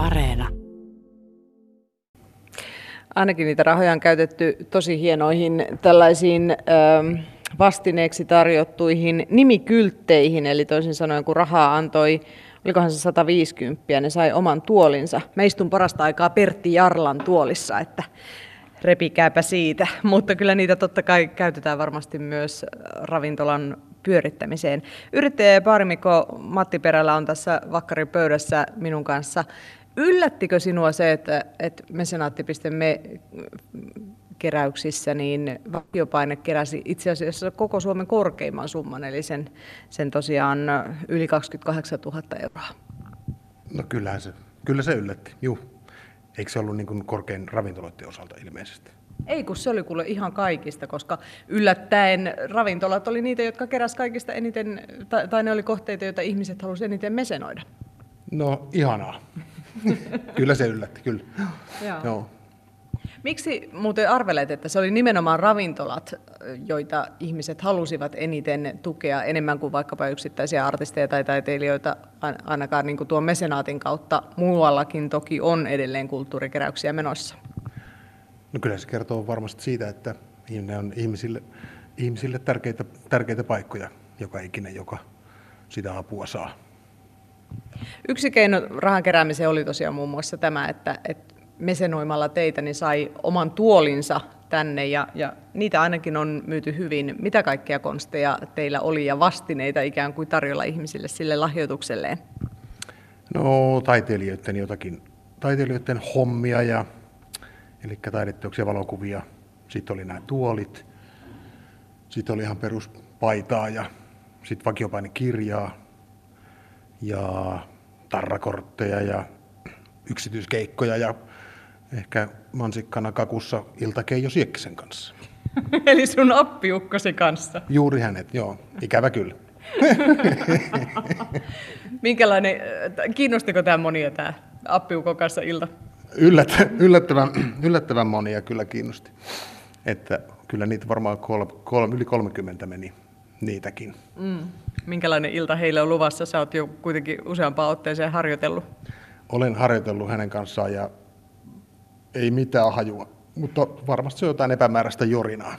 Areena. Ainakin niitä rahoja on käytetty tosi hienoihin tällaisiin ähm, vastineeksi tarjottuihin nimikyltteihin, eli toisin sanoen kun rahaa antoi, olikohan se 150, ne sai oman tuolinsa. Mä istun parasta aikaa Pertti Jarlan tuolissa, että repikääpä siitä, mutta kyllä niitä totta kai käytetään varmasti myös ravintolan pyörittämiseen. Yrittäjä ja baarimikko Matti Perälä on tässä vakkarin pöydässä minun kanssa. Yllättikö sinua se, että, että mesenaatti.me keräyksissä, niin vakiopaine keräsi itse asiassa koko Suomen korkeimman summan, eli sen, sen tosiaan yli 28 000 euroa. No kyllähän se, kyllä se yllätti, juu. Eikö se ollut niin kuin korkein ravintoloiden osalta ilmeisesti? Ei, kun se oli kuule ihan kaikista, koska yllättäen ravintolat oli niitä, jotka keräs kaikista eniten, tai, tai ne oli kohteita, joita ihmiset halusivat eniten mesenoida. No ihanaa. kyllä se yllätti, kyllä. Joo. Joo. Miksi muuten arvelet, että se oli nimenomaan ravintolat, joita ihmiset halusivat eniten tukea enemmän kuin vaikkapa yksittäisiä artisteja tai taiteilijoita, ainakaan niin kuin tuon mesenaatin kautta. Muuallakin toki on edelleen kulttuurikeräyksiä menossa. No kyllä se kertoo varmasti siitä, että ne on ihmisille, ihmisille tärkeitä, tärkeitä paikkoja, joka ikinen, joka sitä apua saa. Yksi keino rahan keräämiseen oli tosiaan muun muassa tämä, että, että mesenoimalla teitä niin sai oman tuolinsa tänne ja, ja niitä ainakin on myyty hyvin. Mitä kaikkia konsteja teillä oli ja vastineita ikään kuin tarjolla ihmisille sille lahjoitukselleen? No taiteilijoiden jotakin, taiteilijoiden hommia ja eli taideteoksia, valokuvia. Sitten oli nämä tuolit, sitten oli ihan peruspaitaa ja sitten vakiopainikirjaa ja tarrakortteja ja yksityiskeikkoja ja ehkä mansikkana kakussa iltakeijo Siekkisen kanssa. Eli sun appiukkosi kanssa. Juuri hänet, joo. Ikävä kyllä. Minkälainen, kiinnostiko tämä monia tämä appiukon kanssa ilta? Yllät, yllättävän, yllättävän monia kyllä kiinnosti. Että kyllä niitä varmaan kol, kol, yli 30 meni niitäkin. Mm. Minkälainen ilta heille on luvassa? Sä oot jo kuitenkin useampaan otteeseen harjoitellut. Olen harjoitellut hänen kanssaan ja ei mitään hajua, mutta varmasti se on jotain epämääräistä jorinaa.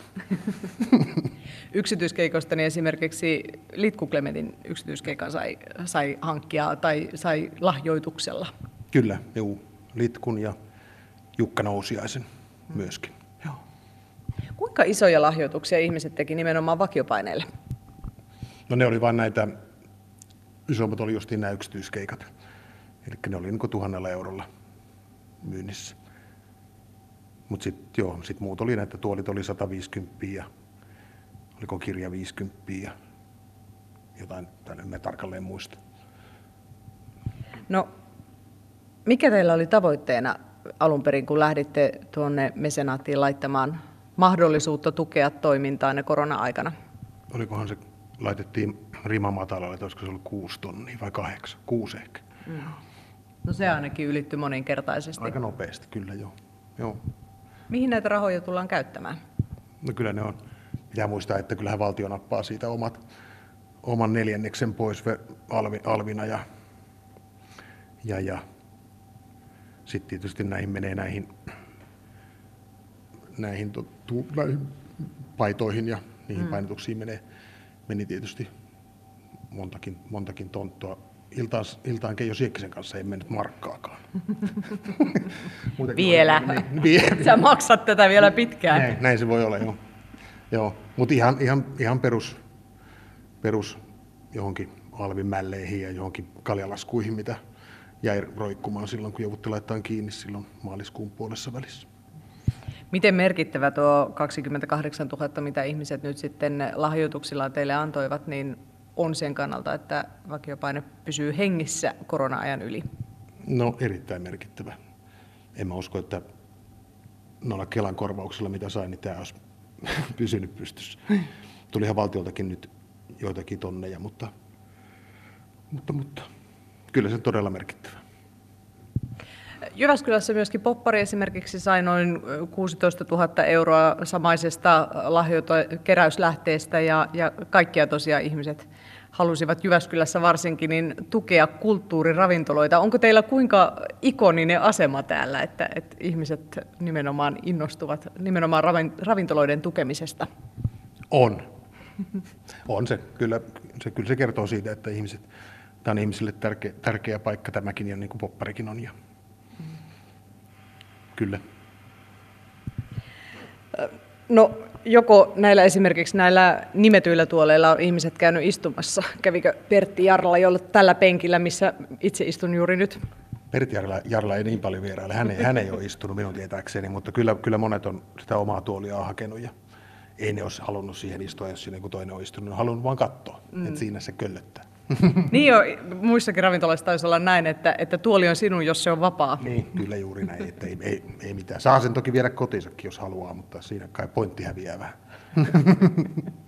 Yksityiskeikosta niin esimerkiksi Litku Klementin yksityiskeikan sai, sai hankkia tai sai lahjoituksella. Kyllä, juu. Litkun ja Jukka Nousiaisen myöskin. Joo. Kuinka isoja lahjoituksia ihmiset teki nimenomaan vakiopaineille? No ne oli vain näitä, isommat oli justiin nämä yksityiskeikat. Eli ne oli niin tuhannella eurolla myynnissä. Mutta sitten joo, sit muut oli näitä, tuolit oli 150 ja oliko kirja 50 ja jotain, en mä tarkalleen muista. No, mikä teillä oli tavoitteena alun perin, kun lähditte tuonne mesenaattiin laittamaan mahdollisuutta tukea toimintaa ne korona-aikana? Olikohan se, laitettiin rimamatalalle, että olisiko se ollut kuusi tonnia vai kahdeksan, kuusi ehkä. Mm. No se ainakin ylitty moninkertaisesti. Aika nopeasti, kyllä joo. joo. Mihin näitä rahoja tullaan käyttämään? No kyllä ne on. Pitää muistaa, että kyllähän valtio nappaa siitä omat, oman neljänneksen pois alvi, alvina ja, ja, ja sitten tietysti näihin menee näihin, näihin, tu, näihin paitoihin ja niihin mm. painotuksiin menee, meni tietysti montakin, montakin tonttua iltaan, iltaan Keijo Siekkisen kanssa ei mennyt markkaakaan. vielä. Niin, vielä. Sä maksat tätä vielä pitkään. Näin, näin se voi olla, joo. joo. Mutta ihan, ihan, ihan perus, perus johonkin alvimälleihin ja johonkin kaljalaskuihin, mitä jäi roikkumaan silloin, kun joudutti laittaa kiinni silloin maaliskuun puolessa välissä. Miten merkittävä tuo 28 000, mitä ihmiset nyt sitten lahjoituksilla teille antoivat, niin on sen kannalta, että vakiopaine pysyy hengissä korona-ajan yli? No erittäin merkittävä. En mä usko, että noilla Kelan korvauksilla, mitä sain, niin tämä olisi pysynyt pystyssä. Tulihan valtioltakin nyt joitakin tonneja, mutta, mutta, mutta kyllä se todella merkittävä. Jyväskylässä myöskin Poppari esimerkiksi sai noin 16 000 euroa samaisesta lahjokeräyslähteestä ja, ja kaikkia tosiaan ihmiset halusivat Jyväskylässä varsinkin niin tukea kulttuuriravintoloita. Onko teillä kuinka ikoninen asema täällä, että, että ihmiset nimenomaan innostuvat nimenomaan ravintoloiden tukemisesta? On. On se. Kyllä, se. kyllä se kertoo siitä, että ihmiset, tämä on ihmisille tärkeä, tärkeä paikka tämäkin ja niin kuin popparikin on. Ja... Kyllä. No joko näillä esimerkiksi näillä nimetyillä tuoleilla on ihmiset käynyt istumassa? Kävikö Pertti Jarla jolla tällä penkillä, missä itse istun juuri nyt? Pertti Jarla, Jarla ei niin paljon vieraille. Hän ei, hän ei ole istunut minun tietääkseni, mutta kyllä, kyllä monet on sitä omaa tuolia hakenut ja ei ne olisi halunnut siihen istua, jos siinä kun toinen on istunut. Ne on halunnut vaan katsoa, mm. että siinä se köllöttää. niin jo, muissakin ravintoloissa taisi olla näin, että, että tuoli on sinun, jos se on vapaa. Niin, kyllä juuri näin, että ei, ei, ei mitään. Saa sen toki viedä kotiinsakin, jos haluaa, mutta siinä kai pointti häviää vähän.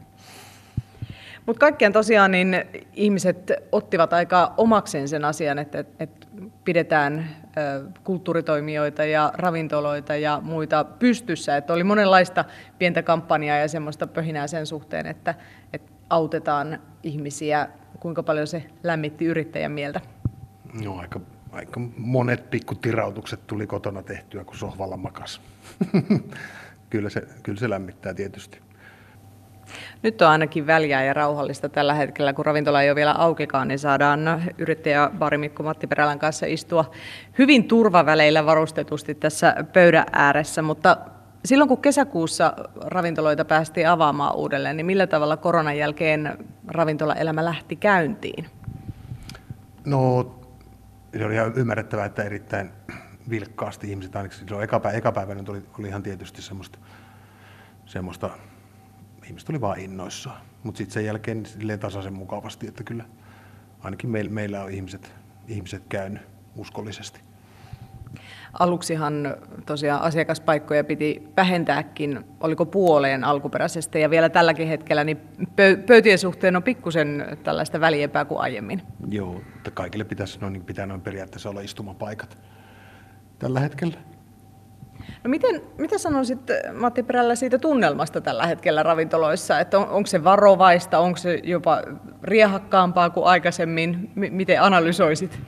Mutta kaikkiaan tosiaan niin ihmiset ottivat aika omakseen sen asian, että, että pidetään kulttuuritoimijoita ja ravintoloita ja muita pystyssä. Että oli monenlaista pientä kampanjaa ja semmoista pöhinää sen suhteen, että, että autetaan ihmisiä. Kuinka paljon se lämmitti yrittäjän mieltä? No aika, aika monet pikkutirautukset tuli kotona tehtyä, kun sohvalla makas. kyllä, se, kyllä se lämmittää tietysti. Nyt on ainakin väliä ja rauhallista tällä hetkellä, kun ravintola ei ole vielä aukikaan, niin saadaan yrittäjä Bari Mikko Matti Perälän kanssa istua hyvin turvaväleillä varustetusti tässä pöydän ääressä, mutta silloin kun kesäkuussa ravintoloita päästiin avaamaan uudelleen, niin millä tavalla koronan jälkeen ravintolaelämä lähti käyntiin? No, se oli ihan ymmärrettävää, että erittäin vilkkaasti ihmiset, ainakin silloin ekapäivänä oli, oli ihan tietysti semmoista, semmoista ihmiset oli vaan innoissaan. Mutta sitten sen jälkeen silleen tasaisen mukavasti, että kyllä ainakin meillä, meillä on ihmiset, ihmiset käynyt uskollisesti. Aluksihan tosiaan asiakaspaikkoja piti vähentääkin, oliko puoleen alkuperäisestä, ja vielä tälläkin hetkellä niin pöytien suhteen on pikkusen tällaista väliepää kuin aiemmin. Joo, että kaikille pitäisi noin, niin pitää noin periaatteessa olla istumapaikat tällä hetkellä. No miten, mitä sanoisit Matti Perällä siitä tunnelmasta tällä hetkellä ravintoloissa? Että on, onko se varovaista, onko se jopa riehakkaampaa kuin aikaisemmin? M- miten analysoisit?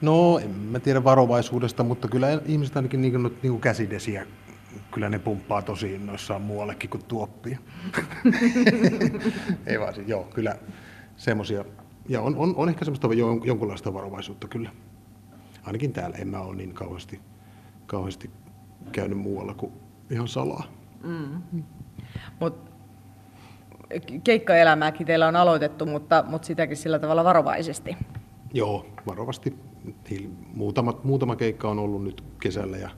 No, en mä tiedä varovaisuudesta, mutta kyllä ihmiset ainakin niin kuin, niin kuin käsidesiä, kyllä ne pumppaa tosi innoissaan muuallekin kuin tuoppia. Ei vaan, siis, joo, kyllä semmoisia, ja on, on, on ehkä semmoista jonkunlaista varovaisuutta kyllä. Ainakin täällä en mä ole niin kauheasti, kauheasti käynyt muualla kuin ihan salaa. Mm. Mut keikkaelämääkin teillä on aloitettu, mutta, mutta sitäkin sillä tavalla varovaisesti. Joo, varovasti. Muutama, muutama keikka on ollut nyt kesällä ja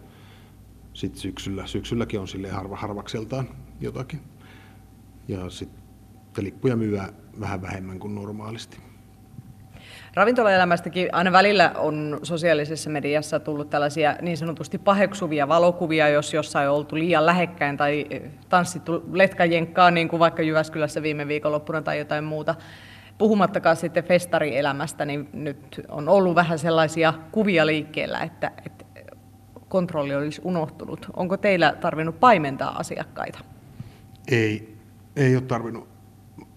sitten syksyllä. Syksylläkin on sille harva harvakseltaan jotakin. Ja sitten lippuja myyä vähän vähemmän kuin normaalisti. Ravintolaelämästäkin aina välillä on sosiaalisessa mediassa tullut tällaisia niin sanotusti paheksuvia valokuvia, jos jossain on oltu liian lähekkäin tai tanssittu letkajenkkaa, niin kuin vaikka Jyväskylässä viime viikonloppuna tai jotain muuta. Puhumattakaan sitten festarielämästä, niin nyt on ollut vähän sellaisia kuvia liikkeellä, että, että kontrolli olisi unohtunut. Onko teillä tarvinnut paimentaa asiakkaita? Ei, ei ole tarvinnut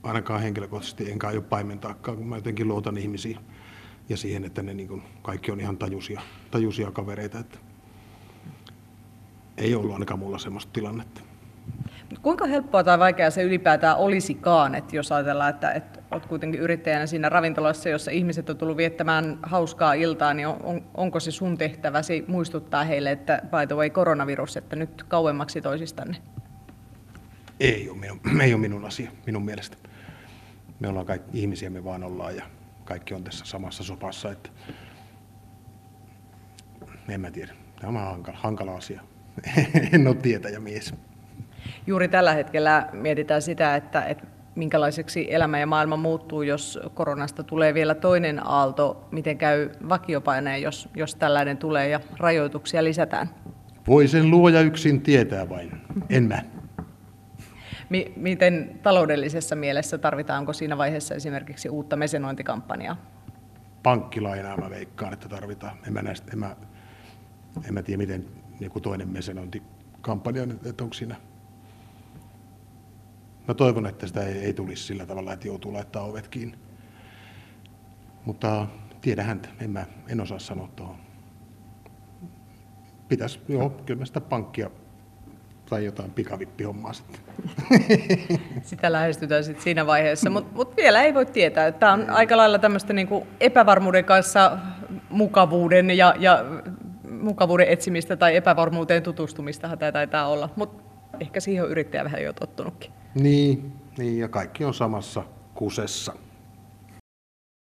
ainakaan henkilökohtaisesti enkä aio paimentaakaan, kun mä jotenkin luotan ihmisiin ja siihen, että ne niin kuin, kaikki on ihan tajusia, tajusia kavereita. Että ei ollut ainakaan mulla sellaista tilannetta. Kuinka helppoa tai vaikeaa se ylipäätään olisikaan, että jos ajatellaan, että, että olet kuitenkin yrittäjänä siinä ravintolassa, jossa ihmiset on tullut viettämään hauskaa iltaa, niin on, onko se sun tehtäväsi muistuttaa heille, että by the way koronavirus, että nyt kauemmaksi toisistanne? Ei ole minun, ei ole minun asia, minun mielestä. Me ollaan kaikki ihmisiä, me vaan ollaan ja kaikki on tässä samassa sopassa. Että en mä tiedä. Tämä on hankala, hankala asia. en ole tietäjä mies. Juuri tällä hetkellä mietitään sitä, että, että minkälaiseksi elämä ja maailma muuttuu, jos koronasta tulee vielä toinen aalto. Miten käy vakiopaineen, jos, jos tällainen tulee ja rajoituksia lisätään? Voi sen luoja yksin tietää vain, en mä. Miten taloudellisessa mielessä tarvitaanko siinä vaiheessa esimerkiksi uutta mesenointikampanjaa? Pankkilainaa mä veikkaan, että tarvitaan. En mä, näistä, en mä, en mä tiedä miten joku toinen mesenointikampanja, että onko siinä Mä toivon, että sitä ei, ei tulisi sillä tavalla, että joutuu laittaa ovet kiinni. Mutta tiedä häntä, en, mä, en osaa sanoa tuohon. Pitäisi, joo, kyllä mä sitä pankkia tai jotain pikavippihommaa sitten. Sitä lähestytään sitten siinä vaiheessa, mutta mut vielä ei voi tietää. Tämä on aika lailla tämmöistä niinku epävarmuuden kanssa mukavuuden ja, ja mukavuuden etsimistä tai epävarmuuteen tutustumista tämä taitaa olla, mutta ehkä siihen on yrittäjä vähän jo tottunutkin. Niin, niin, ja kaikki on samassa kusessa.